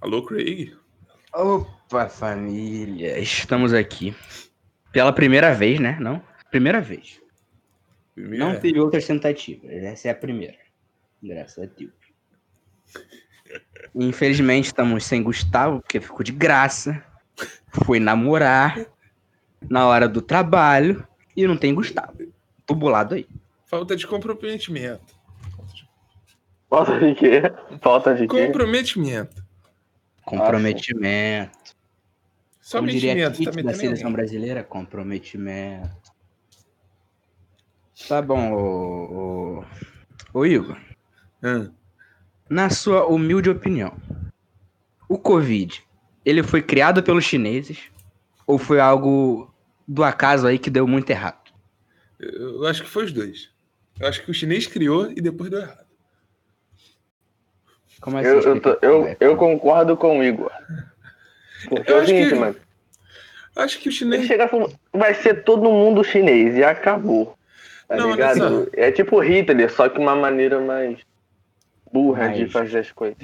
Alô, Craig? Opa, família, estamos aqui. Pela primeira vez, né? Não? Primeira vez. Primeira- Não teve outras tentativas. Essa é a primeira. Graças a Deus. Infelizmente estamos sem Gustavo, porque ficou de graça. Foi namorar na hora do trabalho e não tem Gustavo. Tubulado aí. Falta de comprometimento. Falta de quê? Falta de quê? Comprometimento. Comprometimento. Como diria Somente Kit tá da seleção alguém. brasileira, comprometimento. Tá bom, ô, ô, ô Igor. Ah, Na sua humilde opinião, o Covid, ele foi criado pelos chineses ou foi algo do acaso aí que deu muito errado? eu acho que foi os dois. Eu acho que o chinês criou e depois deu errado. Como é que Eu, você eu, tô- eu, eu concordo com o Igor. Porque Eu é o acho seguinte, que- mano. Acho que o chinês. chegar vai ser todo mundo chinês e acabou. Tá Não, ligado? É tipo Hitler, só que uma maneira mais burra de Mais- fazer as coisas.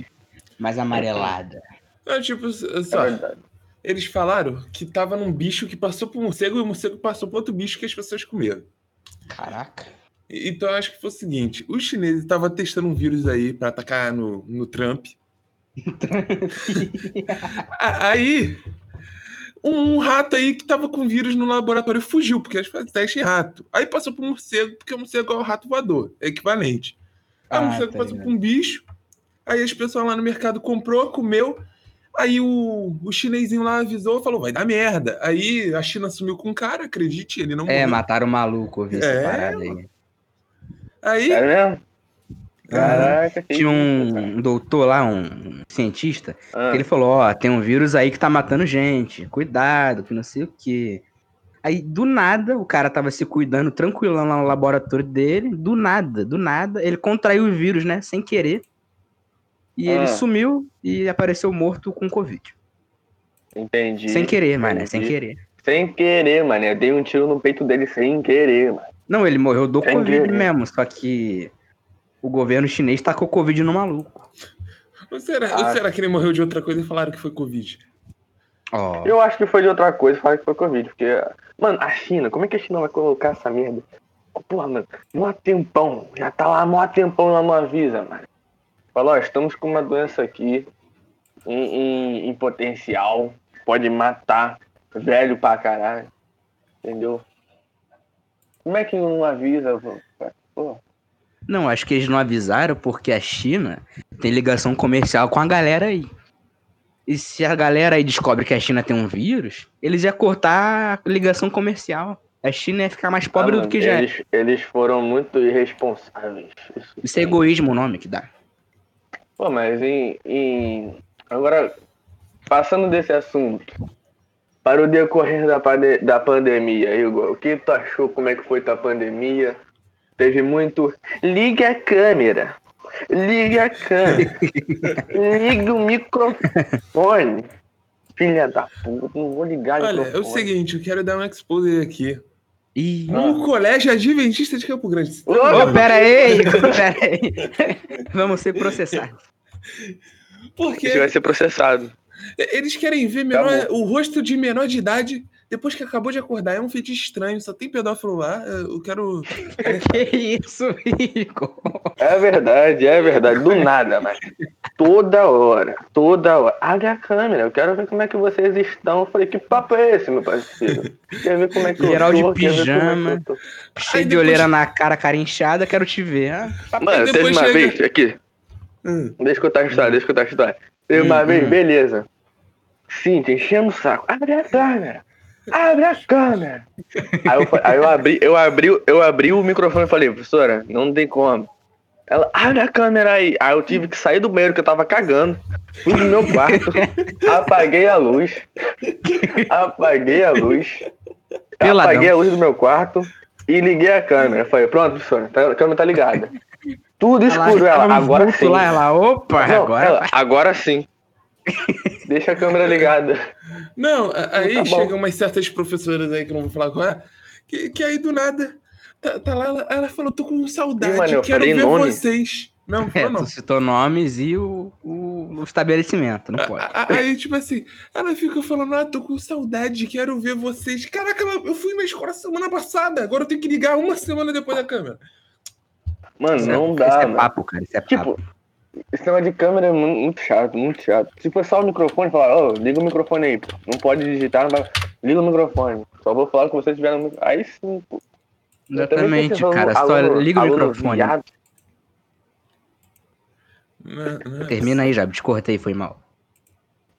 Mais amarelada. Não, tipo, É só, verdade. eles falaram que tava num bicho que passou por um morcego e o morcego passou por outro bicho que as pessoas comeram. Caraca. Então eu acho que foi o seguinte: os chineses estavam testando um vírus aí pra atacar no, no Trump. Aí, um, um rato aí que tava com vírus no laboratório fugiu, porque eles fazem teste em rato. Aí passou pro morcego, porque o morcego é o rato voador, é equivalente. Aí o Ah, morcego tá passou ligado. pra um bicho, aí as pessoas lá no mercado comprou, comeu. Aí o, o chinesinho lá avisou e falou: vai dar merda. Aí a China sumiu com o cara, acredite, ele não É, morreu. mataram o maluco, vi essa É, parada aí. Aí, É mesmo? Caraca, que Tinha um doutor lá, um cientista, Ah, Ele falou, ó, tem um vírus aí que tá matando gente, cuidado, que não sei o quê. Aí, do nada, o cara tava se cuidando tranquilão lá no laboratório dele, do nada, do nada, ele contraiu o vírus, né, sem querer. E ele Ah. sumiu e apareceu morto com Covid. entendi. Sem querer, mano, sem querer. Sem querer, mano. Eu dei um tiro no peito dele sem querer, mano. Não, ele morreu do Sem Covid mesmo, só que o governo chinês tacou Covid no maluco. ou será, ou Ah. será que ele morreu de outra coisa e falaram que foi Covid? Ó, Eu acho que foi de outra coisa, fala que foi Covid, porque, mano, a China, como é que a China vai colocar essa merda? Porra, mano, mó tempão, já tá lá mó tempão ela não avisa, mano. Falou, ó, estamos com uma doença aqui em, em- em potencial, pode matar velho pra caralho, entendeu? Como é que não avisa, pô? Não, acho que eles não avisaram porque a China tem ligação comercial com a galera aí. E se a galera aí descobre que a China tem um vírus, eles iam cortar a ligação comercial. A China ia ficar mais pobre ah, do que já é. eles, eles foram muito irresponsáveis. Isso Isso é egoísmo o nome que dá. Pô, mas em, em- Agora, passando desse assunto, para o decorrer da, pande- da pandemia, Igor, o que tu achou? Como é que foi tua pandemia? Teve muito. Ligue a câmera. Ligue a câmera. Ligue o microfone. Filha da puta, não vou ligar Olha, é o seguinte, eu quero dar um expose aqui. Ih. No colégio Adventista de Campo Grande. Ô, Ô, pera aí, pera aí. Vamos ser processados. Porque Você vai ser processado. Eles querem ver menor- Acabou. o rosto de menor de idade depois que acabou de acordar. É um fetiche estranho, só tem pedófilo lá. Eu quero. que isso, Igor? É verdade, é verdade. Do nada, mas toda hora, toda hora. Abre a câmera, eu quero ver como é que vocês estão. Eu falei, que papo é esse, meu parceiro? Quer ver como é que Geral eu de ver como é pijama. tô? Cheio de depois- olheira na cara, cara inchada, quero te ver. Ah, Mano, teve uma chega- vez, aqui, Hum, deixa eu contar a história, deixa eu contar a história. Teve uma vez, hum. beleza. Sim, te enchendo o saco. Abre a câmera. Abre a câmera. Aí eu, aí eu abri, eu abri, eu abri o microfone e falei, professora, não tem como. Ela, abre a câmera aí. Aí eu tive que sair do banheiro que eu tava cagando. Fui no meu quarto, apaguei a luz. Apaguei a luz. Peladão. Apaguei a luz do meu quarto e liguei a câmera. Falei, pronto, professora, tá- a câmera tá ligada. Tudo escuro, ela, ela, agora sim. lá, ela, opa, Não, agora ela, agora sim. Deixa a câmera ligada. Não, aí Tá chegam umas certas professoras aí que eu não vou falar qual é, que, que aí do nada tá, tá lá, ela, ela falou, tô com saudade, Ih, mano, eu quero ver nome. vocês. Não, É, falou não. tu citou nomes e o, o o estabelecimento, não pode. A- a- Aí, tipo assim, ela fica falando, ah, tô com saudade, quero ver vocês. Caraca, ela- eu fui na escola semana passada, agora eu tenho que ligar uma semana depois da câmera. Mano, Isso é- não Isso dá, é mano. papo, cara. Isso é Tipo, papo. esse negócio de câmera é mu- muito chato, muito chato. Se for só o microfone, falar, ô, liga o microfone aí, pô. Não pode digitar, mas liga o microfone. Só vou falar com você estiver no microfone. Aí sim, pô. Exatamente, cara. aluno- Só liga o microfone. viado. É Termina aí, já. Te cortei, foi mal.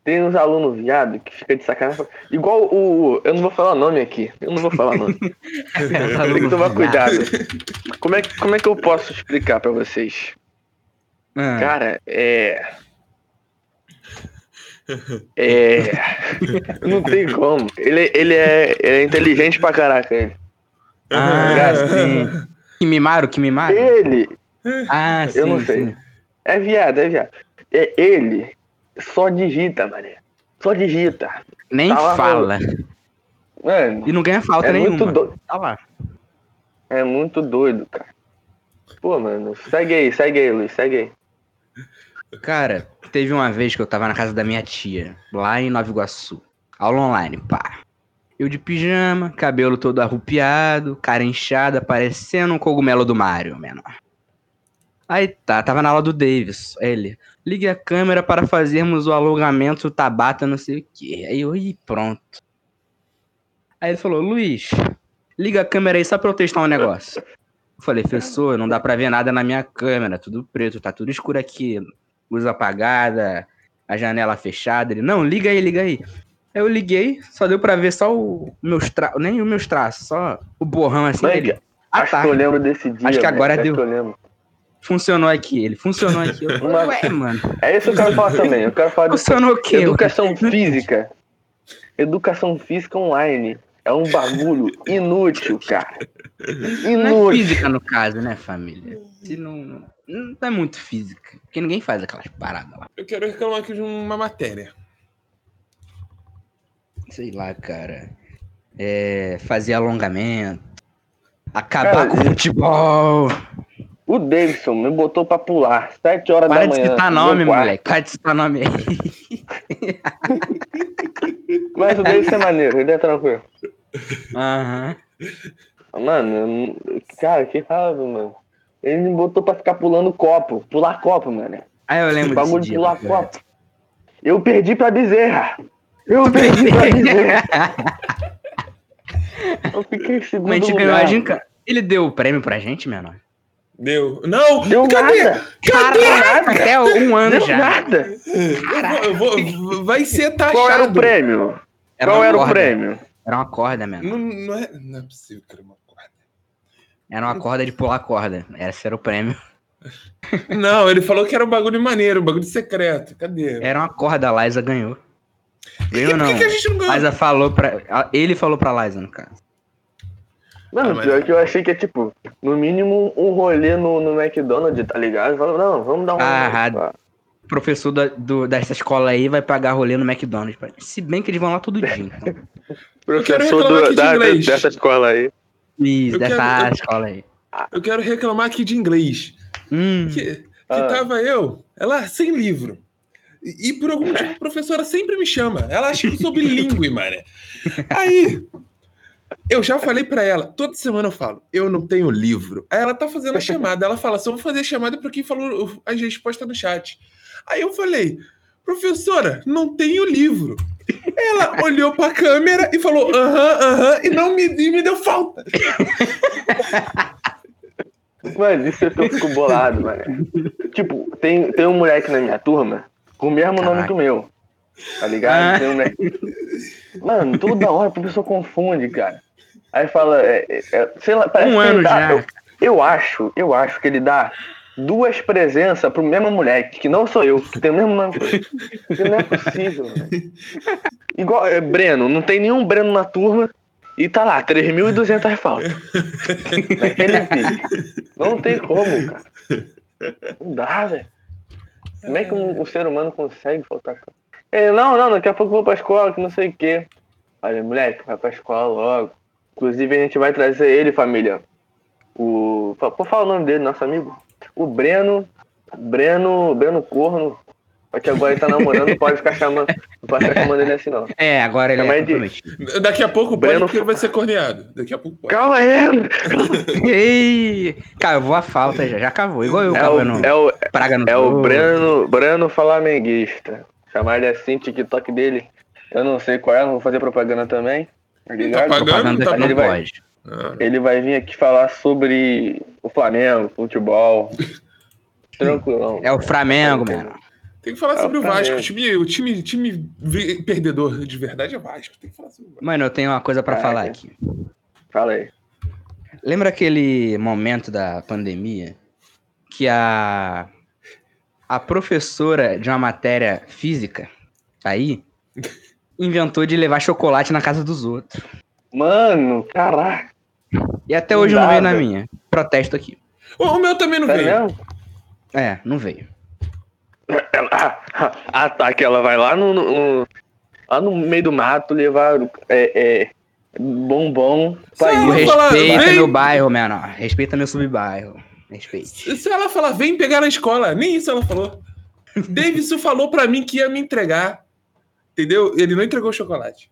Tem uns alunos viado que fica de sacanagem. Igual o. Eu não vou falar nome aqui. Eu não vou falar nome. Tem que tomar cuidado. Como é, que- como é que eu posso explicar pra vocês? Ah, Cara, é. É. Não tem como. Ele, ele, é, ele é inteligente pra caraca, ele. ah, sim. Que mimaram, que mimaram? Ele Ah, sim. Eu não sei. sim. é viado, é viado. É, ele só digita, mané. Só digita. Nem Tá fala. Mano, E não ganha falta é nenhuma. muito doido. Tá lá. É muito doido, cara. Pô, mano, segue aí, segue aí, Luiz, segue aí. Cara, teve uma vez que eu tava na casa da minha tia, lá em Nova Iguaçu. Aula online, pá. Eu de pijama, cabelo todo arrupiado, cara inchada, parecendo um cogumelo do Mario, menor. Aí tá, tava na aula do Davis. Ele, ligue a câmera para fazermos o alongamento Tabata, não sei o que. Aí eu, ih, pronto. Aí ele falou, Luiz, liga a câmera aí só pra eu testar um negócio. Eu falei, professor, não dá pra ver nada na minha câmera, tudo preto, tá tudo escuro aqui luz apagada, a janela fechada. Ele, não, liga aí, liga aí. Aí eu liguei, só deu pra ver só o meus traços, nem os meus traços, só o borrão assim Mas, dele. Ah, acho tá. que eu lembro desse dia. Acho que agora acho deu. que eu lembro. Funcionou aqui, ele funcionou aqui. Eu, Uma- Ué, mano, É isso que eu quero falar também. Eu quero falar de funcionou o quê? educação física. Educação física online. É um bagulho inútil, cara. Não é Inútil. física no caso, né, família? Se não, não é muito física, porque ninguém faz aquelas paradas lá. Eu quero reclamar aqui de uma matéria. Sei lá, cara. É, fazer alongamento, acabar Cara, com o futebol. O Davidson me botou pra pular. Sete horas Para da de manhã. citar no nome, meu quarto. moleque. Para de citar nome aí. Mas o Davidson é maneiro, ele é tranquilo. Aham. Mano, eu não- cara, que raiva, mano. Ele me botou pra ficar pulando copo. Pular copo, mano. Ah, eu lembro Bagulho desse de dia. pular cara. copo. Eu perdi pra Bezerra. Eu perdi pra Bezerra. Eu fiquei em segundo Mas a gente lugar. ganhou a. Ele deu o prêmio pra gente, menor? Deu. Não! Deu cadê? nada. Caraca, até um ano Deu já. nada. Eu vou, eu vou- vai ser taxado. Qual era o prêmio? Qual uma era o corda. prêmio? Era uma corda, menor. Não, não, é, não é possível que era uma corda. Era uma corda de pular corda. Esse era o prêmio. Não, ele falou que era um bagulho maneiro, um bagulho secreto. Cadê? Era uma corda, a Liza ganhou. Ganhou Por não. que, que a gente não ganhou? Liza falou pra. Ele falou pra Liza, no caso. Mano, Ah, mas- pior que eu achei que é tipo, no mínimo um rolê no, no McDonald's, tá ligado? Falou, não, vamos dar um. Ah, rolê. errado. O professor da, do, dessa escola aí vai pagar rolê no McDonald's. Se bem que eles vão lá todo dia. Então. Professor do- de da- inglês. dessa escola aí. Isso, Eu dessa quero- eu- escola aí. Eu quero reclamar aqui de inglês. Hum, Que, que Ah. tava eu, ela sem livro. E, e por algum motivo a professora sempre me chama. Ela acha que eu sou bilíngue, mano. Aí, eu já falei pra ela, toda semana eu falo, eu não tenho livro. Aí ela tá fazendo a chamada, ela fala, só vou fazer a chamada pra quem falou as respostas no chat. Aí eu falei, professora, não tenho livro. Ela olhou pra câmera e falou, aham, aham, e não me, e me deu falta. Mano, isso é eu fico bolado, mano. Tipo, tem, tem um moleque na minha turma com o mesmo nome Caraca. que o meu. Tá ligado? Ah. Um moleque- Mano, toda hora a pessoa confunde, cara. Aí fala, é, é, é, sei lá, parece Um que ele ano dá, já. Eu, eu acho, eu acho que ele dá duas presenças pro mesmo moleque, que não sou eu, que tem o mesmo nome. Isso não é possível, mano. Igual, é, Breno, não tem nenhum Breno na turma e tá lá, 3.200 faltas. Naquele vídeo. Não tem como, cara. Não dá, velho. Como é que um, um ser humano consegue faltar? Ele, não, não, daqui a pouco eu vou pra escola, que não sei o quê. Olha, moleque, vai pra escola logo. Inclusive, a gente vai trazer ele, família. O. Pô, fala o nome dele, nosso amigo. O Breno. Breno. Breno Corno. Só que agora ele tá namorando, não pode ficar chamando, não pode ficar chamando ele assim, não. É, agora ele Chama é de-. Daqui a pouco pode Breno- ele vai ser corneado. Daqui a pouco pode. Calma aí! Ei, cavou a falta já, já cavou. Igual eu É cavando o, é o, praga no é o. Breno, Breno Flamenguista. Chamar ele assim, TikTok dele. Eu não sei qual é, não vou fazer propaganda também. Tá ligado? pagando? Propaganda tá que bom. não pode. Ah, Ele vai vir aqui falar sobre o Flamengo, futebol. Tranquilão. É o Flamengo, mano. tem que falar É sobre o Vasco. O time, o time, time perdedor de verdade é Vasco. Tem que falar sobre o Vasco. Mano, eu tenho uma coisa pra Ah, falar aqui. Fala aí. Lembra aquele momento da pandemia que a a professora de uma matéria física aí inventou de levar chocolate na casa dos outros. Mano, caraca. E até hoje não veio na Nada. minha. Protesto aqui. O, o meu também não Sério veio. mesmo? É, não veio. Ela- Ah, tá, que ela vai lá no, no- lá no meio do mato levar é, é, bombom pra ir. falar, respeita vem. meu bairro, mano. Respeita meu subbairro. Respeite. Se ela falar, vem pegar na escola, nem isso ela falou. Davidson falou pra mim que ia me entregar. Entendeu? Ele não entregou o chocolate.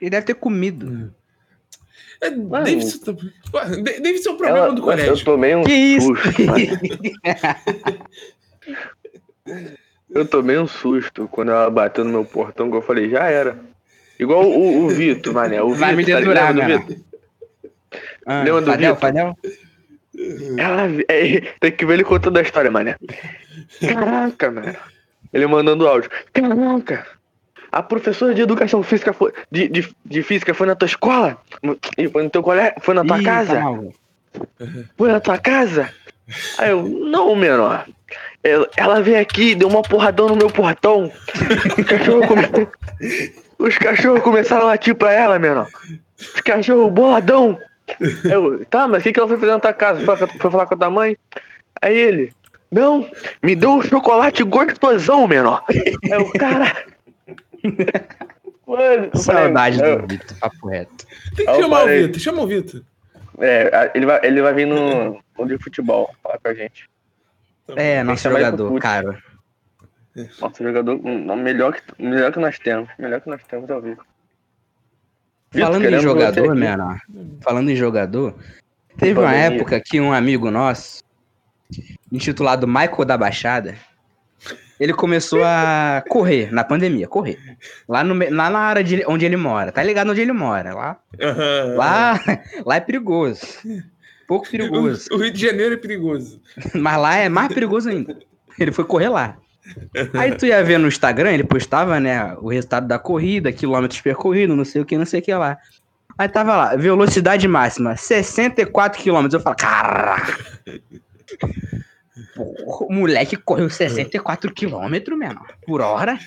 Ele deve ter comido. É. Davidson, tá- Da- Davidson é o problema Ela- do eu colégio. tomei um Que isso? susto. Eu tomei um susto quando ela bateu no meu portão, que eu falei, já era. Igual o, o Vitor, mané. O Vai me Vitor, tá dedurar, ligado, mano. Vitor? Ah, Lembra do Fadel, Vitor? Fadel? Ela, é, tem que ver ele contando a história, mané. Caraca, mano. Ele mandando áudio. Caraca. A professora de educação física foi, de, de, de física foi na tua escola? E foi no teu colégio? Foi na tua Ih, casa? tá mal. Foi na tua casa? Aí eu, não, menor. Ela, ela veio aqui, deu uma porradão no meu portão. Os cachorros, come... Os cachorros começaram a latir pra ela, menor. Os cachorros boladão. Eu, tá, mas o que, que ela foi fazer na tua casa? Foi, foi falar com a tua mãe? Aí ele, não, me deu um chocolate gostosão, menor. É o cara. Mano, eu falei, Saudade eu- do Vitor, papo reto. Tem que Eu chamar o parei. Vitor. Chama o Vitor. É, ele vai, ele vai vir no, no de futebol falar com a gente. É, nosso chamar ele pro jogador, cara. Nosso jogador melhor que, melhor que nós temos. Melhor que nós temos ao vivo. Falando em jogador, menor, falando em jogador, teve uma época que um amigo nosso, intitulado Michael da Baixada, ele começou a correr na pandemia, correr. Lá, no, lá na área de, onde ele mora. Tá ligado onde ele mora? Lá, Aham. lá, lá é perigoso. Pouco perigoso. O, o Rio de Janeiro é perigoso. Mas lá é mais perigoso ainda. Ele foi correr lá. Aí tu ia ver no Instagram, ele postava, né, o resultado da corrida, quilômetros percorridos, não sei o que, não sei o que lá. Aí tava lá, velocidade máxima, 64 quilômetros. Eu falo, caraca. Porra, o moleque correu 64 quilômetros, mano, por hora.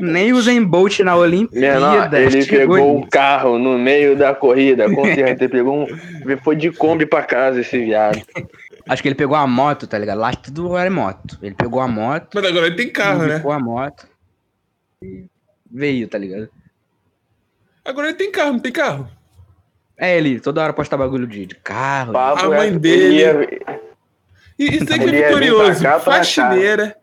Nem o Zen Bolt na Olimpíada. Menor, ele pegou o carro no meio da corrida, com certeza. Ele pegou um. Foi de Kombi pra casa esse viado. Acho que ele pegou a moto, tá ligado? Lá tudo era moto. Ele pegou a moto, Mas agora ele tem carro, né? pegou a moto e veio, tá ligado? Agora ele tem carro, não tem carro. É, ele toda hora posta bagulho de, de carro. Papo A mãe é- dele- ele ia- E isso daqui é Ele vir vitorioso. cá, Faxineira.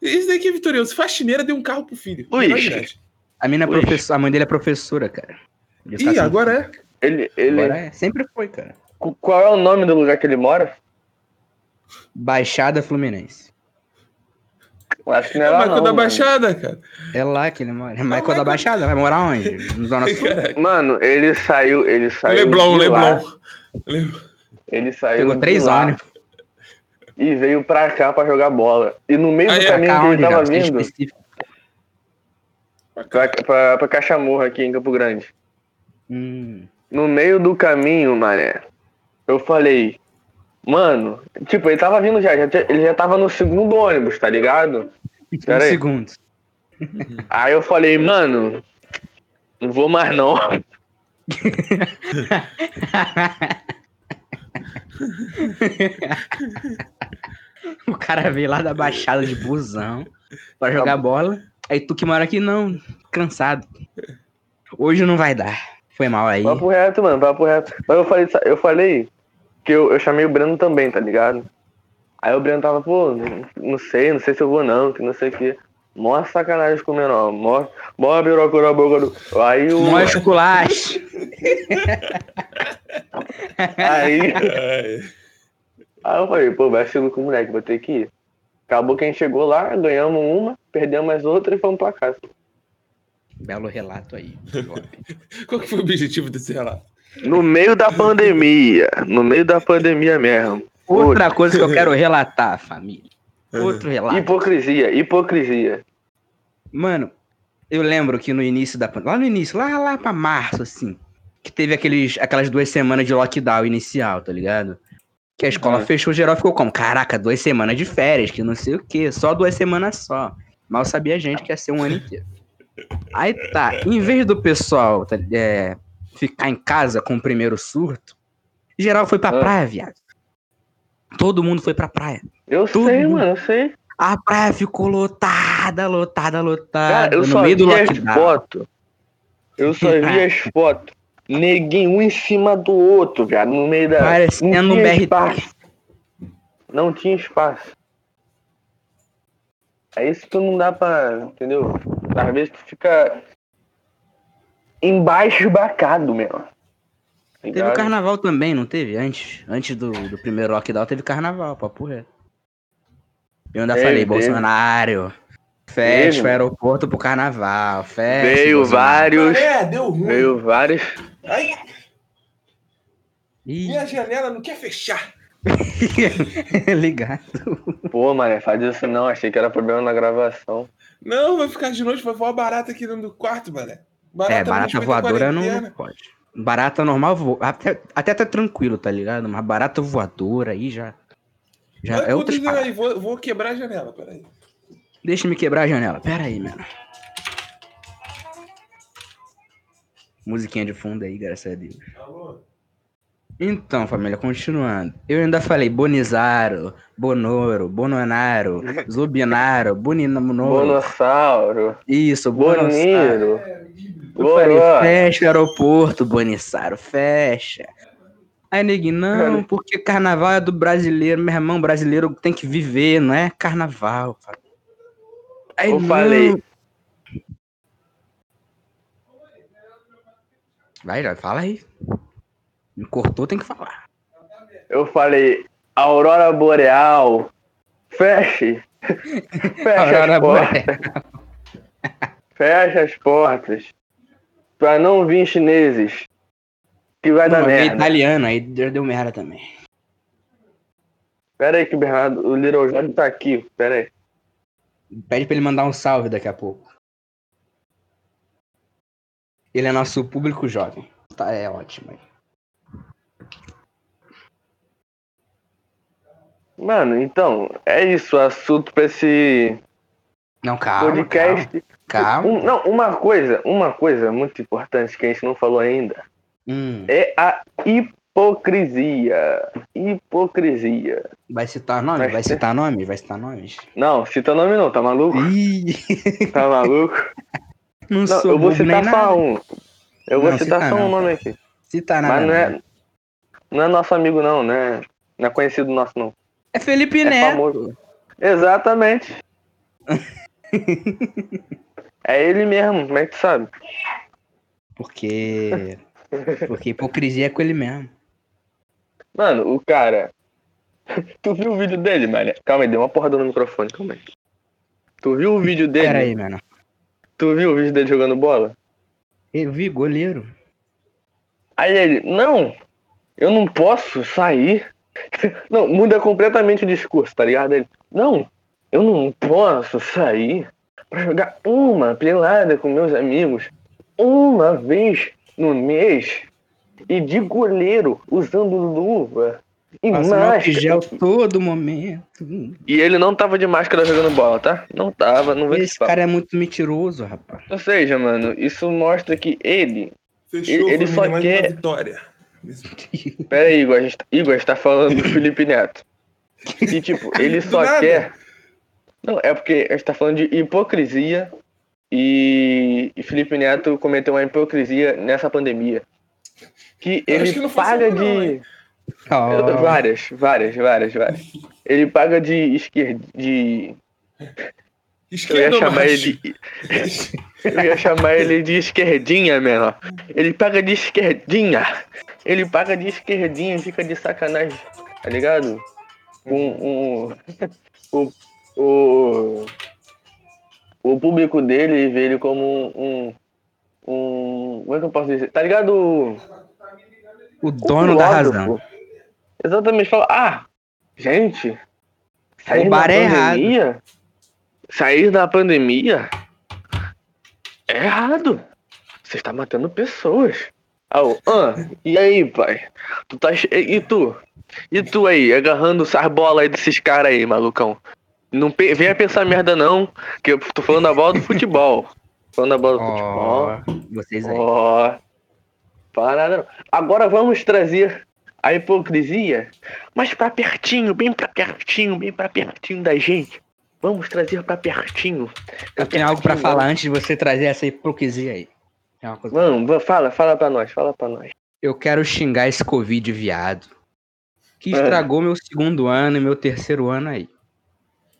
Isso daqui é vitorioso. Faxineira deu um carro pro filho. Luiz. A, mina é professora, a mãe dele é professora, cara. De Ih, agora é. Ele, ele, Agora é. Sempre foi, cara. Qu- Qual é o nome do lugar que ele mora? Baixada Fluminense. Eu Acho que não É é o lá, Michael não, da mano. Baixada, cara. É lá que ele mora. É Michael Michael- da Baixada. Vai morar onde? No Zona Sul? Mano, ele saiu. Ele saiu. Leblon, Leblon. Leblon. Ele saiu. Pegou três ônibus. E veio pra cá pra jogar bola. E no meio Aí do caminho que ele tava vindo. Pra, pra, pra Cachamorra aqui em Campo Grande. Hum. No meio do caminho, mané, eu falei, mano, tipo, ele tava vindo já, já ele já tava no segundo ônibus, tá ligado? Pera Um aí. segundo. Aí eu falei, mano, não vou mais não. o cara veio lá da Baixada de busão pra jogar bola. Aí tu que mora aqui, não. Cansado. Hoje não vai dar. Foi mal aí. Papo reto, mano, papo reto. Mas eu falei, eu falei que eu, eu chamei o Breno também, tá ligado? Aí o Breno tava, pô, não, sei, não sei se eu vou não, que não sei o que. Mó sacanagem com o menor. Mó, mó na boca do. Aí o. Mó esculacho. Aí, Ai, aí eu falei, pô, vai seguir com o moleque, vou ter que ir. Acabou que a gente chegou lá, ganhamos uma, perdemos as outras e fomos pra casa. Belo relato aí. Qual que foi o objetivo desse relato? No meio da pandemia. No meio da pandemia mesmo. Outra coisa que eu quero relatar, família. Outro relato. Hipocrisia, hipocrisia. Mano, eu lembro que no início da pandemia, lá no início, lá, lá pra março, assim, que teve aqueles, aquelas duas semanas de lockdown inicial, tá ligado? Que a escola Uhum. fechou, geral ficou como? Caraca, duas semanas de férias, que não sei o quê, só duas semanas só. Mal sabia a gente que ia ser um ano inteiro. Aí tá, em vez do pessoal tá, é, ficar em casa com o primeiro surto, geral foi pra Ah. praia, viado. Todo mundo foi pra praia. Eu Tudo. sei, mano, eu sei. A praia ficou lotada, lotada, lotada. Cara, eu no só meio do vi as lockdown. fotos. Eu só vi as fotos. Neguinho um em cima do outro, viado, no meio da. Parecendo não um tinha BRT. espaço. Não tinha espaço. É isso que não dá pra. Entendeu? Às vezes tu fica. Embasbacado mesmo. Teve o Ligado? carnaval também, não teve? Antes, antes do, do primeiro lockdown teve carnaval, papo reto. Eu ainda Teve, falei, teve. Bolsonaro, fecha Teve. o aeroporto pro carnaval, fecha. Veio Bolsonaro. vários. É, deu ruim. Veio vários. Ai, Ih, minha janela não quer fechar. ligado. Pô, mano, faz isso não. Achei que era problema na gravação. Não, vai ficar de noite, vai voar barata aqui dentro do quarto, mané. Barata É, não barata voadora não, pode. Barata normal, vo... até, até tá tranquilo, tá ligado? Mas barata voadora aí já. Já é aí, vou, vou quebrar a janela, peraí. Deixa me quebrar a janela. Pera aí, mano. Musiquinha de fundo aí, graças a Deus. Alô? Então, família, continuando. Eu ainda falei Bonizaro, Bonoro, Bononaro, Zubinaro, Boninamoro. Bonossauro. Isso. Boniro. Eu falei, Boró. fecha o aeroporto, Bonissaro, fecha. Aí, neguinho, não, porque carnaval é do brasileiro, meu irmão, brasileiro tem que viver, não é carnaval. Aí, Eu não. falei. Vai, já, fala aí. Me cortou, tem que falar. Eu falei, Aurora Boreal, feche. Fecha Aurora as portas. Fecha as portas. Pra não vir chineses. Que vai dar Não, é merda. italiano, aí deu merda também. Pera aí que o Bernardo, o Little Jorge tá aqui. Pera aí. Pede pra ele mandar um salve daqui a pouco. Ele é nosso público jovem. Tá, é ótimo aí. Mano, então, é isso o assunto pra esse Não, calma, podcast. calma. Um- não, uma coisa, uma coisa muito importante que a gente não falou ainda Hum, é a hipocrisia. Hipocrisia. vai citar nome? Vai Vai ser. citar nome? Vai citar nomes? Não, cita nome não, tá maluco? Ih, Tá maluco? não, Não, sou eu vou citar nada. só um. Eu vou Não, citar cita só não, um nome aqui. Cita nada. Mas não é, não. não é nosso amigo não, né? Não é conhecido nosso não. É Felipe É Neto. famoso. Exatamente. é ele mesmo, como é que tu sabe? Porque. Porque hipocrisia é com ele mesmo. Mano, o cara. Tu viu o vídeo dele, mano? Calma aí, deu uma porrada no microfone, calma aí. Tu viu o vídeo dele? Pera aí, mano. Tu viu o vídeo dele jogando bola? Eu vi, goleiro. Aí ele, não, eu não posso sair. Não, muda completamente o discurso, tá ligado? Ele, não, eu não posso sair pra jogar uma pelada com meus amigos uma vez no mês e de goleiro usando luva e Passa máscara. gel todo momento. E ele não tava de máscara jogando bola, tá? Não tava, não te Esse cara é muito mentiroso, rapaz. Ou seja, mano, isso mostra que ele. Fechou, Ele só quer- vitória. Pera aí, Igor, a gente, Igor, a gente tá falando do Felipe Neto. E tipo, ele só nada. quer. Não, é porque a gente tá falando de hipocrisia e, e Felipe Neto cometeu uma hipocrisia nessa pandemia. Que Eu ele que não paga não, de. hein? Ó, Várias, várias, várias, várias. Ele paga de esquerda. De... Eu ia chamar ele. Eu ia chamar ele de esquerdinha, menor. Ele paga de esquerdinha. Ele paga de esquerdinha e fica de sacanagem, tá ligado? Um, um, o, o, o público dele vê ele como um, um. Como é que eu posso dizer? Tá ligado? O- o o dono da razão. Exatamente, fala, ah, gente, sair O bar da é errado. pandemia, sair da pandemia é errado. Você está matando pessoas. Ah, o, ah, e aí, pai? Tu tá e tu? E tu aí, agarrando essas bolas aí desses caras aí, malucão? Não pe- venha pensar merda não, que eu tô falando da bola do futebol. Falando da bola do futebol. Ó, vocês aí. Ó. Parada não. Agora vamos trazer a hipocrisia, mas pra pertinho, bem pra pertinho, bem pra pertinho da gente. Vamos trazer pra pertinho. Eu tenho algo pra pertinho, falar antes de você trazer essa hipocrisia aí. Tem uma coisa- Vamos, va- fala, fala pra nós, fala pra nós. Eu quero xingar esse Covid viado. Que É. estragou meu segundo ano e meu terceiro ano aí.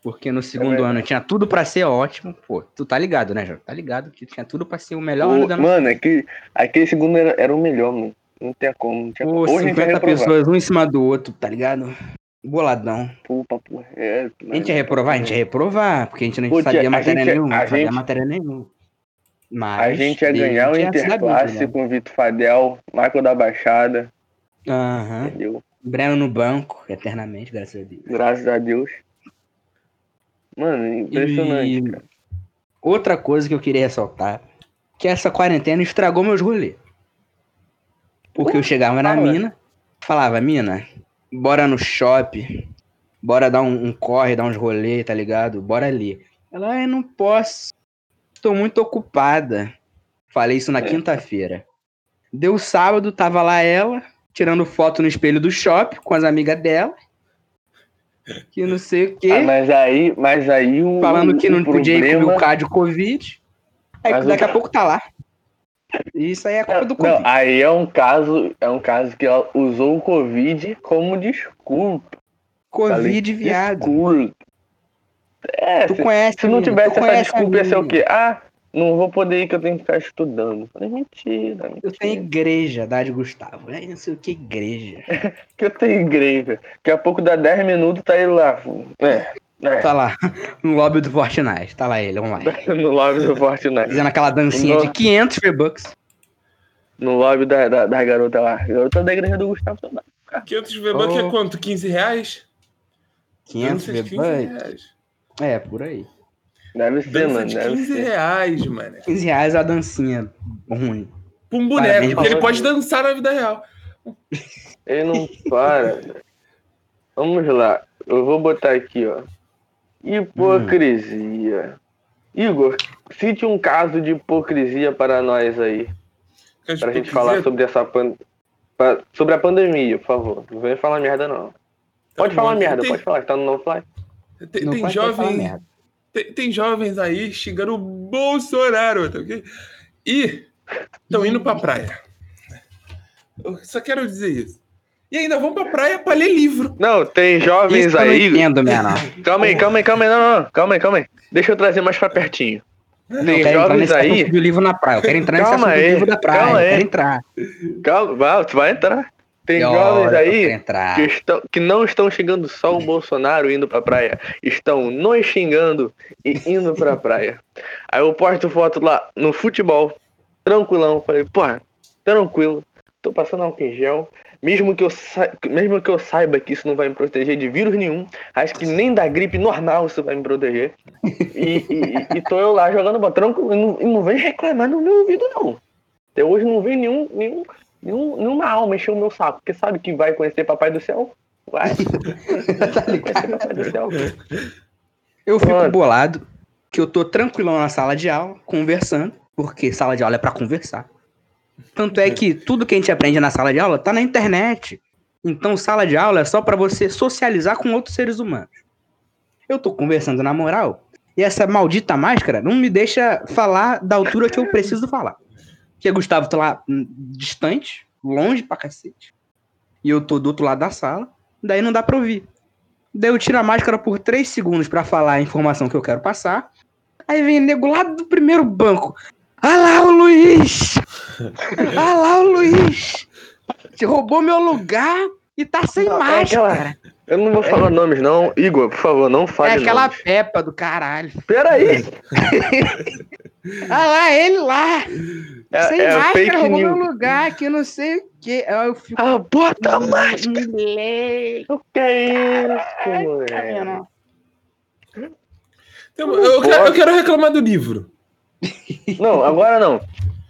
Porque no segundo verdade. ano tinha tudo pra ser ótimo. Pô, tu tá ligado, né, João? Tá ligado que tinha tudo pra ser o melhor ano O- da nossa mano, aquele, aquele segundo era, era o melhor, mano. Não tinha como. Não tinha Pô, como. Hoje a gente vai 50 reprovar. pessoas, um em cima do outro, tá ligado? Boladão. Pô, papo reto, A gente ia reprovar? A gente ia reprovar, porque a gente não Pô, sabia a matéria gente- nenhuma. a gente- matéria nenhuma. Mas A gente ia ganhar o Interclasse né? com o Vitor Fadel, Marco da Baixada, Aham. entendeu? Breno no banco, eternamente, graças a Deus. Graças a Deus. Mano, impressionante, E- cara. Outra coisa que eu queria ressaltar, que essa quarentena estragou meus rolês. Porque eu chegava na fala. mina, falava, mina, bora no shopping, bora dar um, um corre, dar uns rolês, tá ligado? Bora ali. Ela, ai, não posso, tô muito ocupada. Falei isso na É. quinta-feira. Deu sábado, tava lá ela, tirando foto no espelho do shopping com as amigas dela. Que não sei o quê. Ah, mas aí, mas aí o. falando que não podia ir comer problema- o cádio Covid. Aí Mas daqui o- a pouco tá lá. Isso aí é culpa do Não, Covid. aí é um caso, é um caso que ela usou o Covid como desculpa. Covid, Falei, viado. Desculpa. É, Tu se, conhece, se não tivesse essa desculpa, ia ser o quê? Ah, não vou poder ir que eu tenho que ficar estudando. Falei, mentira, mentira. Eu tenho igreja, Dade Gustavo. É não sei o que igreja. Que eu tenho igreja. Daqui a pouco dá 10 minutos, tá ele lá. É, é. Tá lá, no lobby do Fortnite. Tá lá ele, online. No lobby do Fortnite. Fazendo aquela dancinha de Nossa. 500 V-Bucks. No lobby da, da, da garota lá. Garota da igreja do Gustavo também. 500 V-Bucks Oh. é quanto? 15 reais? 500 Dança de 15 V-Bucks. reais. É, por aí. Deve ser, Dança mano. de Deve 15 ser. reais, mano. 15 reais a dancinha ruim. Pra um Parabéns, boneco, porque ele pode dançar na vida real. Ele não para. velho. Vamos lá. Eu vou botar aqui, ó. Hipocrisia. Igor, cite um caso de hipocrisia para nós aí. Pra gente falar sobre essa pan... pa- sobre a pandemia, por favor. Não venha falar merda, não. Pode Tá falar bom. merda, Tem- pode falar, que tá no no fly. Tem, tem jovem, merda. Tem, tem jovens aí xingando o Bolsonaro, tá ok? E estão indo pra praia. Eu só quero dizer isso. E ainda vão pra praia pra ler livro. Não, tem jovens Isso que eu não aí. entendo. Calma aí, calma aí, calma aí, não, não, calma aí, calma aí. Deixa eu trazer mais pra pertinho. Eu Tem quero entrar jovens nesse aí. do livro na praia. Eu quero entrar nesse Calma assunto aí, do livro da praia. calma Eu aí. quero entrar. Calma, vai, tu vai entrar. Tem jovens aí que, estão, que não estão xingando só o Bolsonaro indo pra praia. Estão nos xingando e indo pra praia. Aí eu posto foto lá no futebol, tranquilão. Falei, pô, tranquilo. Tô passando álcool em gel. Mesmo que, eu sa... Mesmo que eu saiba que isso não vai me proteger de vírus nenhum, acho que nem da gripe normal isso vai me proteger. E, e, e tô eu lá jogando bola tranquilo. E não, e não vem reclamar no meu ouvido, não. Até hoje não vem nenhum, nenhum, nenhum, nenhuma alma encher o meu saco. Porque sabe que vai conhecer Papai do Céu? Vai. tá Conhecer ligado? Papai do Céu. Eu fico Mano. bolado que eu tô tranquilão na sala de aula, conversando, porque sala de aula é pra conversar. Tanto é que tudo que a gente aprende na sala de aula tá na internet. Então, sala de aula é só pra você socializar com outros seres humanos. Eu tô conversando na moral, e essa maldita máscara não me deixa falar da altura que eu preciso falar. Porque Gustavo tá lá hum, distante, longe pra cacete. e eu tô do outro lado da sala, daí não dá pra ouvir. Daí eu tiro a máscara por 3 segundos pra falar a informação que eu quero passar. Aí vem o nego lá do primeiro banco. Ah lá o Luiz! Ah lá o Luiz! Você roubou meu lugar e tá sem Não, é máscara. aquela- Eu não vou falar nomes, não. Igor, por favor, não É fale aquela nomes. pepa do caralho. Peraí! Ah lá, ele lá! É, sem é máscara, roubou meu lugar, que não sei o quê. Eu fico. Ah, bota a máscara! Moleque. O que é isso, Tá moleque? Então, eu, quero, eu quero reclamar do livro. Não, agora não.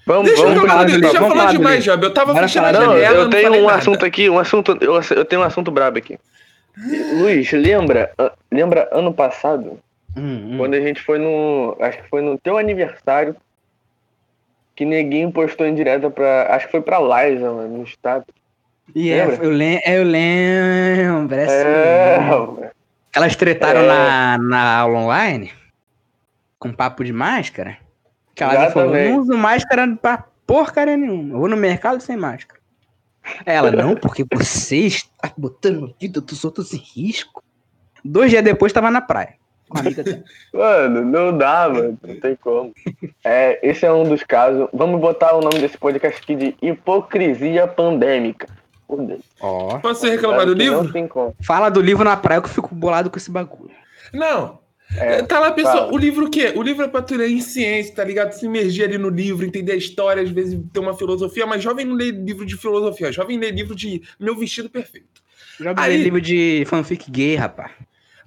Vamos, Deixa eu vamos reclamar falar Deixa eu falar demais. Job. Eu tava Bora fechando a do Não, janela, eu não tenho falei um nada. assunto aqui, um assunto. Eu, eu tenho um assunto brabo aqui. Luiz, lembra? Lembra ano passado? Hum, hum. Quando a gente foi no. Acho que foi no teu aniversário. Que neguinho postou em direta pra. Acho que foi pra Liza, mano, no status. E é, Lembra? eu, lem eu lembro. É, É, assim. Elas tretaram É. na, na aula online com papo de máscara. Que ela falou: não uso máscara pra porcaria nenhuma. Eu vou no mercado sem máscara. Ela, não, porque você está botando a vida dos outros em risco. Dois dias depois tava na praia. Com a amiga dela. Mano, não dá, mano. Não tem como. É, esse é um dos casos. Vamos botar o nome desse podcast aqui de hipocrisia pandêmica. Foda-se. Ó. Posso reclamar do livro? tem como. Fala do livro na praia que eu fico bolado com esse bagulho. Não. É, tá lá, pessoal. fala. O livro o quê? O livro é pra tu ler em ciência, tá ligado? Se imergir ali no livro, entender a história, às vezes ter uma filosofia, mas jovem não lê livro de filosofia, jovem lê livro de Meu Vestido Perfeito. Já Aí- vi livro de fanfic gay, rapaz.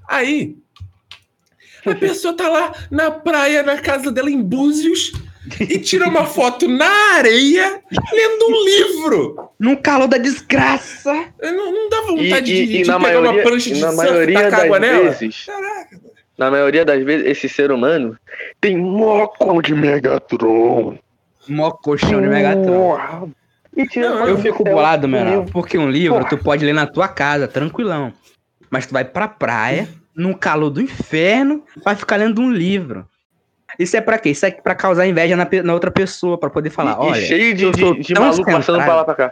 Aí, a pessoa tá lá na praia, na casa dela, em Búzios, e tira uma foto na areia, lendo um livro. Num calor da desgraça. Não, não dá E, vontade e- de, e de na pegar maioria, uma prancha e de na surf, maioria tacar das água nela. vezes, Caraca. Na maioria das vezes, esse ser humano tem móculo de Megatron. Mó colchão de Megatron. E Não, Eu fico bolado, livro. porque um livro Porra. tu pode ler na tua casa, tranquilão. Mas tu vai pra praia, num calor do inferno, vai ficar lendo um livro. Isso é pra quê? Isso é pra causar inveja na, na outra pessoa, pra poder falar, E- e olha, cheio de, sou de, de maluco passando pra lá pra cá.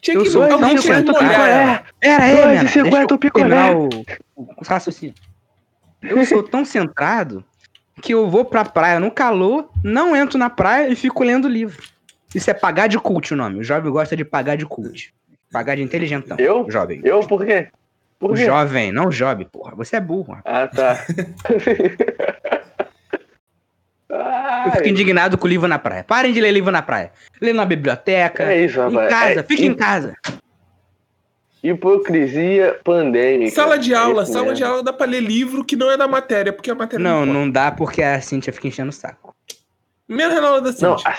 Tinha Eu que sou botar tão um centrado. molhar. Pera aí, Dois e cinquenta deixa eu picolé. terminar o, o raciocínio. Eu sou tão centrado que eu vou pra praia no calor, não entro na praia e fico lendo livro. Isso é pagar de cult o nome. O jovem gosta de pagar de cult. Pagar de inteligentão. Eu? Jovem. Eu por quê? Por O quê? jovem, não o jovem, porra. Você é burro. rapaz. Ah, tá. Eu fico indignado com o livro na praia. Parem de ler livro na praia. Lê na biblioteca. é isso, em rapaz. casa, É fica em hi- casa. Hipocrisia pandêmica. Sala de É aula, isso sala mesmo. de aula dá pra ler livro que não é da matéria, porque a matéria Não, importa. não dá porque a Cintia fica enchendo o saco. Menos na aula da Não, Cintia. ah,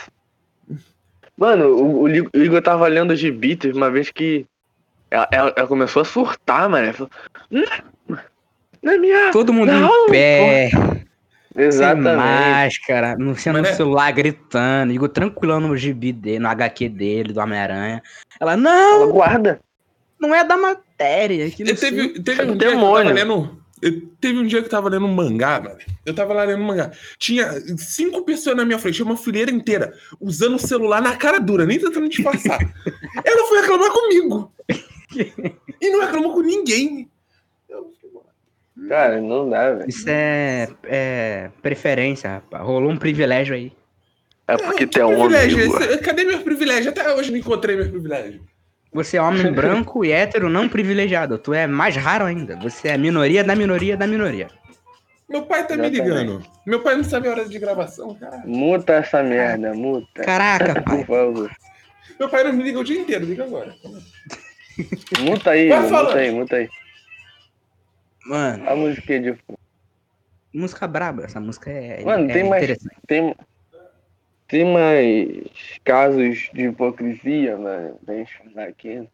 Mano, o, o Igor tava lendo gibi, teve uma vez que ela, ela- ela começou a surtar, mano. Ela falou, "Não, não é minha. Todo mundo Não, em pé, sem Exatamente. máscara, no sendo no né? celular gritando. Igor tranquilão no gibi dele, no HQ dele, do Homem-Aranha. Ela, Ela não, guarda. Não é da matéria. Que não teve, teve É um do dia que eu demônio. tava lendo. teve um dia que eu tava lendo um mangá, mano. Eu tava lá lendo um mangá. Tinha cinco pessoas na minha frente, uma fileira inteira, usando o celular na cara dura, nem tentando disfarçar. Ela foi reclamar comigo. E não reclamou com ninguém. Cara, não dá, velho. Isso é, é preferência, rapaz. Rolou um privilégio aí. É porque que tu é um homem. privilégio. Cadê meus privilégios? Até hoje não encontrei meus privilégios. Você é homem branco e hétero não privilegiado. Tu é mais raro ainda. Você é minoria da minoria da minoria. Meu pai tá me Exatamente. ligando. Meu pai não sabe a hora de gravação, caralho. Muta essa merda, muta. Caraca, pai. Por favor. Meu pai não me liga o dia inteiro, liga agora. Muta aí, Vai muta aí, muta aí. Mano, A música de fundo. música braba. Essa música é, Mano, é tem mais-. Tem, tem mais casos de hipocrisia, mano. Deixa eu falar aqui.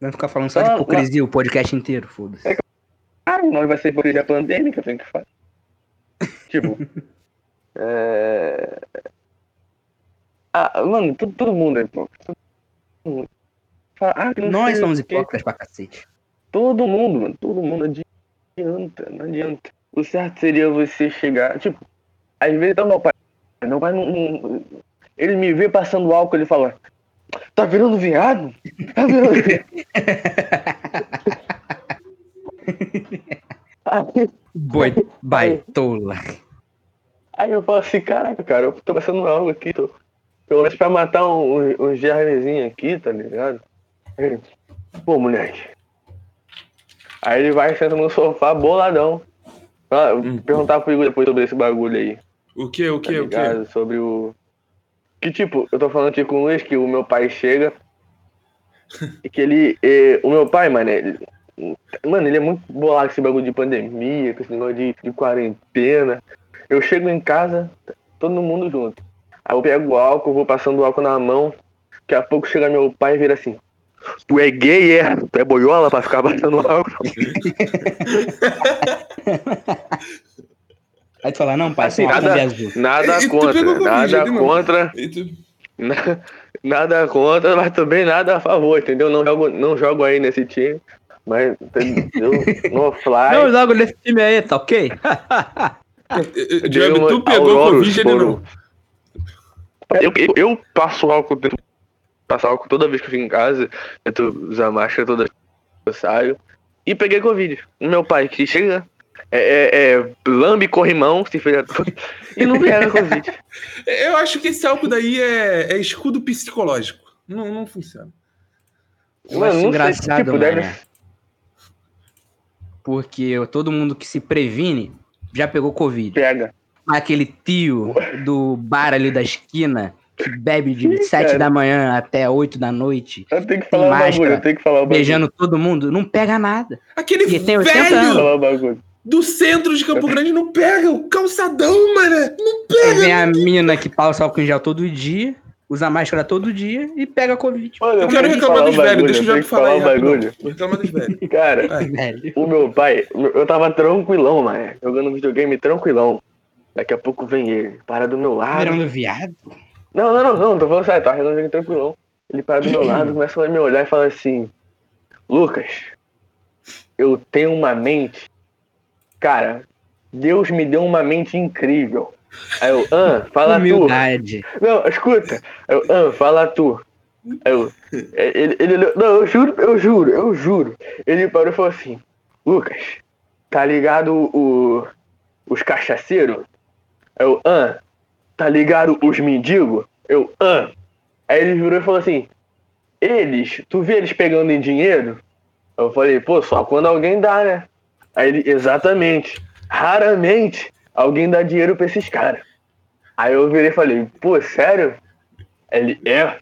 Vai ficar falando só de Não, hipocrisia o podcast inteiro, foda-se. Ah, nós vai ser hipocrisia pandêmica, tem que falar. Tipo. é... Ah, mano, todo, todo mundo é hipócrita. Ah, não Nós somos hipócritas pra cacete. Todo mundo, mano. Todo mundo. Não adianta, não adianta. O certo seria você chegar. Tipo, às vezes, meu pai. Meu pai não. não- ele me vê passando álcool, ele fala. Tá virando viado? Tá virando viado. Aí, Boi, baitola. aí eu falo assim, caraca, cara, eu tô passando algo aqui, tô. Pelo menos pra matar um, um, um germezinho aqui, tá ligado? Ele, pô, moleque. Aí ele vai senta no sofá boladão. Ah, eu Hum. perguntar pro Igor depois sobre esse bagulho aí. O que, o tá que, o que? Sobre o. Que tipo, eu tô falando aqui com o Luiz que o meu pai chega. e que ele. eh, o meu pai, mano, ele, mano, ele é muito bolado com esse bagulho de pandemia, com esse negócio de, de quarentena. Eu chego em casa, todo mundo junto. Aí eu pego o álcool, vou passando o álcool na mão. Daqui a pouco chega meu pai e vira assim. Tu é gay, é? Tu é boiola pra ficar passando álcool? Aí tu fala, não, pai, Assim, nada-. Nada E contra, Covid, nada né, contra. Na- Nada contra, mas também nada a favor, entendeu? Não jogo, não jogo aí nesse time, mas entendeu? no fly. Não jogo nesse time aí, tá ok? Uma tu pegou Aurora Covid, ele Estouro. não. Eu, eu, eu passo álcool dentro. Passo álcool toda vez que eu fico em casa, tento usar máscara toda vez que eu saio. E peguei Covid. O meu pai que chega, é, é, é lambe corrimão, se fez e não pega Covid. Eu acho que esse álcool daí é, é escudo psicológico. Não, não funciona. Eu acho não sei, engraçado, tipo, mano. Porque todo mundo que se previne já pegou Covid. Pega. Aquele tio do bar ali da esquina que bebe de 7 cara. da manhã até 8 da noite, Eu tenho que falar o bagulho, eu tenho que falar o bagulho. beijando todo mundo, não pega nada. Aquele E tem 80 Tenho que velho falar o bagulho. Do centro de Campo Grande não pega. O calçadão, mano. Não Aí vem pega. a mina que passa álcool em gel todo dia, usa máscara todo dia e pega Covid. Mano, Eu quero reclamar dos velhos. Deixa o eu tenho que falar rapidão. bagulho. Vou reclamar dos velhos. Cara, o meu pai, eu tava tranquilão, mano. Jogando videogame tranquilão. Daqui a pouco vem ele, para do meu lado. Virando viado. Não, não, não, não, tô falando sério, tava jogando videogame tranquilão. Ele para do meu lado, começa a me olhar e fala assim: Lucas, eu tenho uma mente. Cara, Deus me deu uma mente incrível. Aí eu, ah, fala tu. Humildade. Não, escuta. Eu, ah, fala tu. Eu, ele, ele, olhou- não, eu juro, eu juro, eu juro. Ele parou e falou assim, Lucas, tá ligado o, os cachaceiros? Eu, ah, tá ligado os mendigos? Eu, ah. Aí ele virou e falou assim, eles, tu vê eles pegando em dinheiro? Eu falei, pô, só quando alguém dá, né? Aí ele, exatamente. Raramente alguém dá dinheiro pra esses caras. Aí eu virei e falei, pô, sério? Ele é.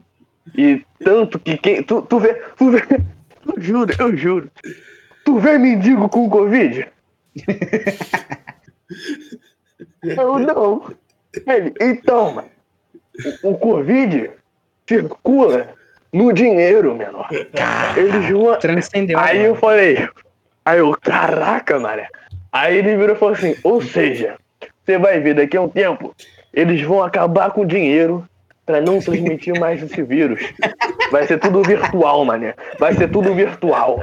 E tanto que quem. Tu, tu vê. Tu vê. Eu juro, eu juro. Tu vê mendigo com Covid? eu não. Ele, então, mano, o, o Covid circula no dinheiro, menor. Eles vão. Transcendeu. Aí eu falei, aí eu, caraca, mané. Aí ele virou e falou assim, ou seja, você vai ver daqui a um tempo, eles vão acabar com o dinheiro pra não transmitir mais esse vírus. Vai ser tudo virtual, mané. Vai ser tudo virtual.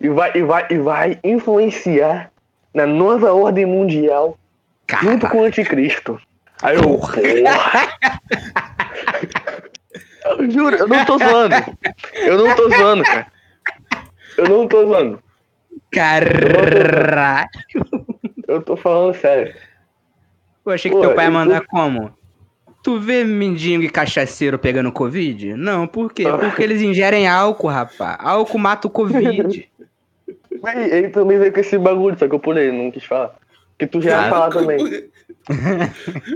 E vai, e vai, e vai influenciar na nova ordem mundial junto com o anticristo. Aí eu. Eu juro, eu não tô zoando. Eu não tô zoando, cara. Eu não tô zoando. Caralho. Eu tô falando sério. Eu achei que Pô, teu pai ia mandar como? Tu vê mendigo e cachaceiro pegando Covid? Não, por quê? Ah. Porque eles ingerem álcool, rapaz. Álcool mata o Covid. Aí, ele também veio com esse bagulho, só que eu pulei, não quis falar. Que tu já ia falar também.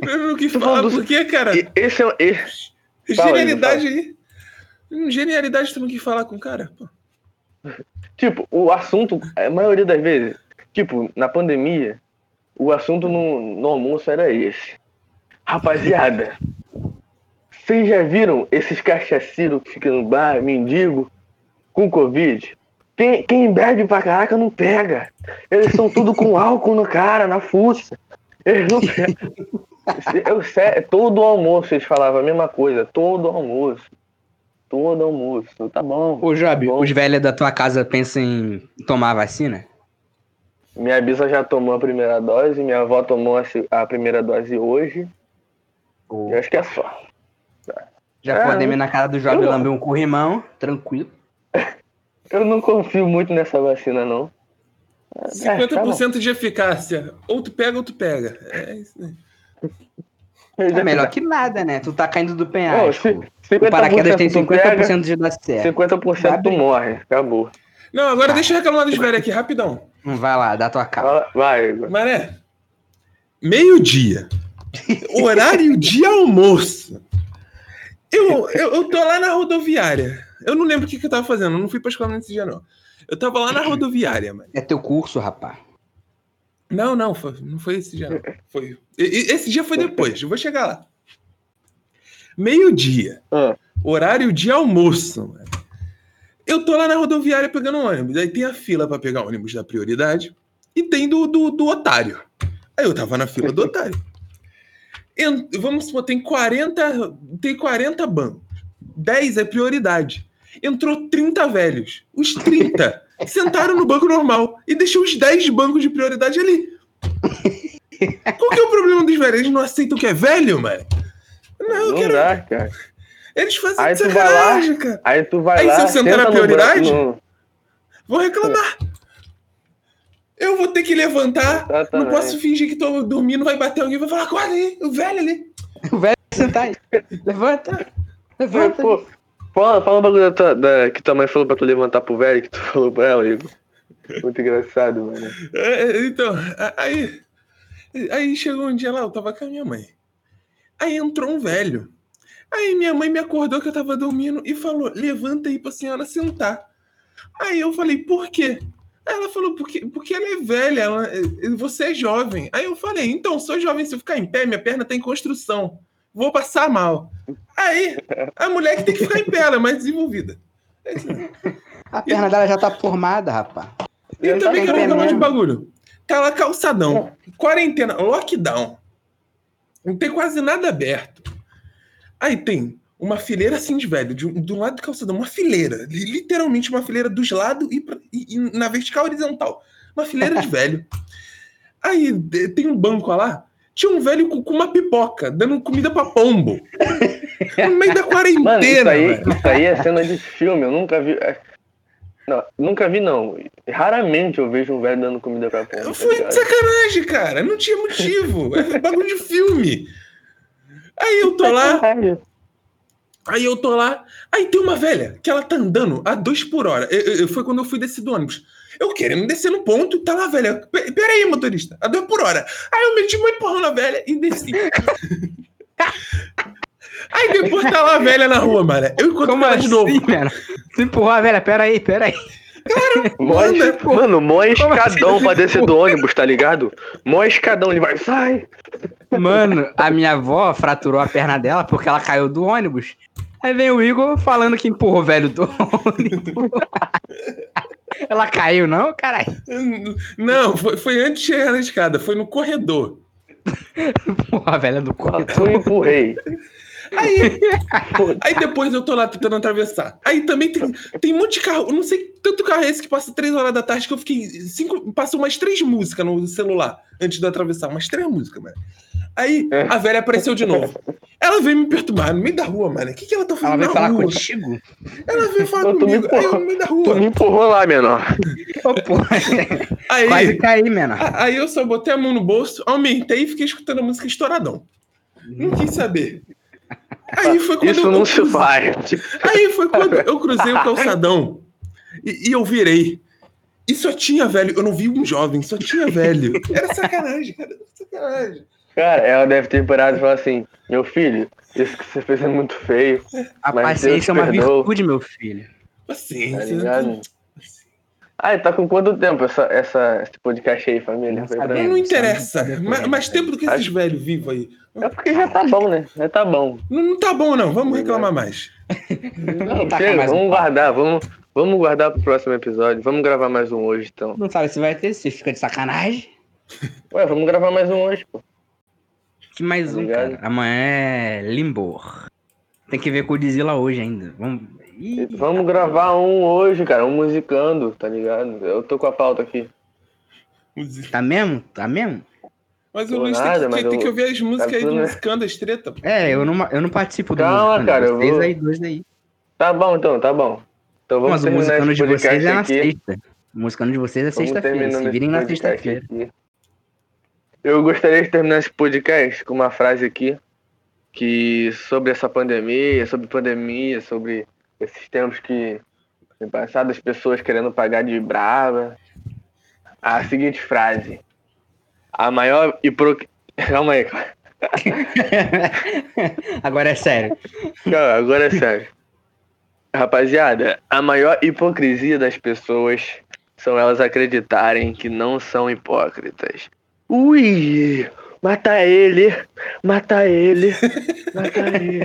Eu não quis falar do- por quê, cara? Esse é. Esse, Genialidade aí. Genialidade tu não quis falar com o cara? Pô. Tipo, o assunto, a maioria das vezes, tipo, na pandemia, o assunto no, no almoço era esse. Rapaziada, vocês já viram esses cachaceiros que ficam no bar, mendigo, com Covid? Quem, quem bebe pra caraca não pega. Eles são tudo com álcool no cara, na fuça. Eles não pegam. Eu, todo almoço eles falavam a mesma coisa. Todo almoço. Todo almoço. Tá bom. Ô, Job, Bom. os velhos da tua casa pensam em tomar a vacina? Minha bisa já tomou a primeira dose, minha avó tomou a, primeira dose hoje. Eu acho que é só. Já É, podemos ir na casa do eu- lamber um corrimão, tranquilo. Eu não confio muito nessa vacina, não. É, tá. 50% de eficácia. Ou tu pega ou tu pega. É isso aí. É melhor que nada, né? Tu tá caindo do penhasco. se- o paraquedas tem 50% tu pega, 50% de dar certo. 50% tu morre. Acabou. Não, agora deixa eu reclamar dos velhos aqui, rapidão. Não vai lá, dá tua cara. Vai, Igor. Mané, meio-dia. Horário de almoço. Eu, eu, eu tô lá na rodoviária. Eu não lembro o que, que eu tava fazendo. Eu não fui pra escola nesse dia, não. Eu tava lá na rodoviária, mano. É teu curso, rapaz. Não, não, foi- não foi esse dia, não. Foi. Esse dia foi depois. Eu vou chegar lá. Meio-dia. Ah, Horário de almoço. mano. Eu tô lá na rodoviária pegando um ônibus. Aí tem a fila pra pegar ônibus da prioridade e tem do, do, do otário. Aí eu tava na fila do otário. Vamos supor, tem 40, tem 40 bancos. 10 é prioridade. Entrou 30 velhos. Os 30 sentaram no banco normal e deixou os 10 bancos de prioridade ali. Qual que é o problema dos velhos? Eles não aceitam que é velho, mano? Não, eu não quero. dá, cara. Eles fazem Aí tu vai lá, sacanagem, cara. Aí tu vai Aí lá. se eu sentar na no prioridade? banco, Vou reclamar. Eu vou ter que levantar. Não Exatamente. posso fingir que tô dormindo, vai bater alguém, vai falar, acorda aí, o velho ali. O velho sentar aí. Levanta. Não, Levanta. pô, fala, fala um bagulho da, da- que tua mãe falou pra tu levantar pro velho, que tu falou pra ela, Igor. Muito engraçado, mano. É, então, a- aí, aí chegou um dia lá, eu tava com a minha mãe. Aí entrou um velho. Aí minha mãe me acordou que eu tava dormindo e falou: levanta aí pra senhora sentar. Aí eu falei, por quê? Ela falou, porque, porque ela é velha, ela- você é jovem. Aí eu falei, então, sou jovem, se eu ficar em pé, minha perna tá em construção. Vou passar mal. Aí, a mulher que tem que ficar em pé, ela é mais desenvolvida. É. A perna dela já tá formada, rapaz. E eu também quero reclamar de bagulho. Tá lá calçadão, quarentena, lockdown. Não tem quase nada aberto. Aí tem uma fileira assim de velho, de, um- do lado do calçadão, uma fileira, li- literalmente uma fileira dos lados e, pra- e- e na vertical horizontal. Uma fileira de velho. Aí tem um banco lá, tinha um velho com, uma pipoca, dando comida pra pombo. No meio da Mano, isso quarentena, aí, isso aí é cena de filme, eu nunca vi. é- Não, nunca vi, não. Raramente eu vejo um velho dando comida pra pomba. tá Foi de ligado? sacanagem, cara. Não tinha motivo. É bagulho de filme. Aí eu tô lá. Aí eu tô lá. Aí tem uma velha que ela tá andando a dois por hora. Eu- eu- foi quando eu fui descer do ônibus. Eu querendo descer no ponto, tá lá a velha. "Pe- Peraí, motorista, a dois por hora. Aí eu meti uma empurrão na velha e desci. Aí depois tá lá a velha na rua, mano. Eu encontro Como ela de novo. assim, mano? Tu empurrou a velha, pera aí, pera aí. Mó Manda, es- mano, mó escadão assim? pra descer do ônibus, tá ligado? Mó escadão, ele vai, sai! Mano, a minha avó fraturou a perna dela porque ela caiu do ônibus. Aí vem o Igor falando que empurrou o velho do ônibus. ela caiu, não, caralho? Não, foi, foi antes de chegar na escada, foi no corredor. Porra, a velha do Eu corredor. empurrei. Aí, aí depois eu tô lá tentando atravessar. Aí também tem, tem um monte de carro. Eu não sei tanto carro é esse que passa três horas da tarde que eu fiquei. Cinco, passou umas três músicas no celular antes de atravessar. Umas três músicas, mano. Aí É. a velha apareceu de novo. Ela veio me perturbar no meio da rua, mano. O que, que ela tá Ela fazendo veio na falar rua? contigo? Ela veio falar Tu me comigo. Aí no meio da Tu rua. me empurrou lá, menor. Ô, porra. Aí, Quase caí, menor. aí eu só botei a mão no bolso, aumentei e fiquei escutando a música estouradão. Não quis saber. Aí foi quando Isso eu, não eu se cruzei- faz. Aí foi quando eu cruzei o calçadão e, e eu virei. E só tinha velho. Eu não vi um jovem, só tinha velho. Era sacanagem, cara. Era sacanagem. Cara, ela deve ter parado e falar assim: Meu filho, isso que você fez é muito feio. A Mas paciência é uma perdoa. virtude, meu filho. Tá Paciência. ligado? Ah, tá com quanto tempo essa, essa, esse podcast aí, família? Não sabemos. Não, interessa. Sabe, sabe, Ma- sabe. Mais tempo do que esses velhos vivos aí. É porque já tá bom, né? Já tá bom. Não, não tá bom, não. Vamos reclamar mais. Não, Tá chega, mais um vamos papo. guardar, vamos, vamos guardar pro próximo episódio. Vamos gravar mais um hoje, então. Não sabe se vai ter, se fica de sacanagem. Ué, vamos gravar mais um hoje, pô. Que mais Tá um, ligado? cara. Amanhã é Limbor. Tem que ver com o Dizila hoje ainda. Vamos. Ih, Vamos gravar um hoje, cara, um musicando, tá ligado? Eu tô com a pauta aqui. tá mesmo? Tá mesmo? Mas o Luiz tem, nada, que, mas tem eu- que ouvir as músicas aí tudo, do né? Musicando as treta. pô. É, eu não, eu não participo do Calma, Musicando, cara, eu Vocês vou- aí, dois aí. Tá bom, então, tá bom. Então vamos Mas o terminar Musicando de vocês é na aqui. sexta. O Musicando de vocês é sexta-feira. Se virem na sexta-feira. Eu gostaria de terminar esse podcast com uma frase aqui que sobre essa pandemia, sobre pandemia, sobre esses tempos que tem passado, as pessoas querendo pagar de brava. A seguinte frase: A maior hipro... Calma aí, cara. Agora é sério. Não, agora é sério. Rapaziada, a maior hipocrisia das pessoas são elas acreditarem que não são hipócritas. Ui! Mata ele! Mata ele! Mata ele!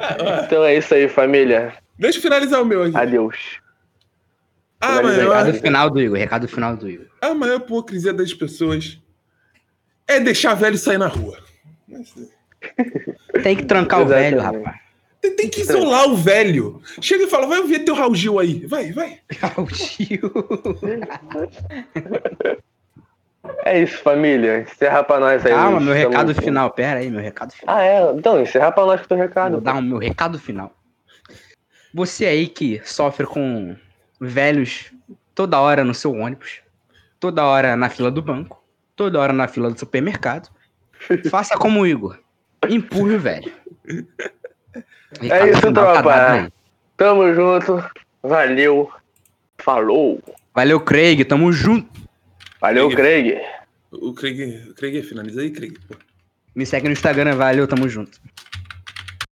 Ah, Então é isso aí, família. deixa eu finalizar o meu aqui. Adeus. A finalizei. maior, Recado final do Igor. Recado final do Igor. a maior hipocrisia das pessoas é deixar velho sair na rua. Tem que trancar o velho, rapaz. Tem, tem que isolar o velho. Chega e fala, vai ouvir teu Raul Gil aí. Vai, vai. O tio. É isso, família. Encerra pra nós aí. Calma, meu recado final. Pera aí, meu recado final. Ah, é? Então, encerra pra nós com o teu recado. Vou dar o meu recado final. Você aí que sofre com velhos toda hora no seu ônibus, toda hora na fila do banco, toda hora na fila do supermercado, faça como o Igor. Empurre o velho. É isso, tá tropa. aí. Tamo junto. Valeu. Falou. Valeu, Craig. Tamo junto. Valeu, Craig. Craig. O Craig, Craig finaliza aí, Craig. Pô. Me segue no Instagram. Valeu, tamo junto.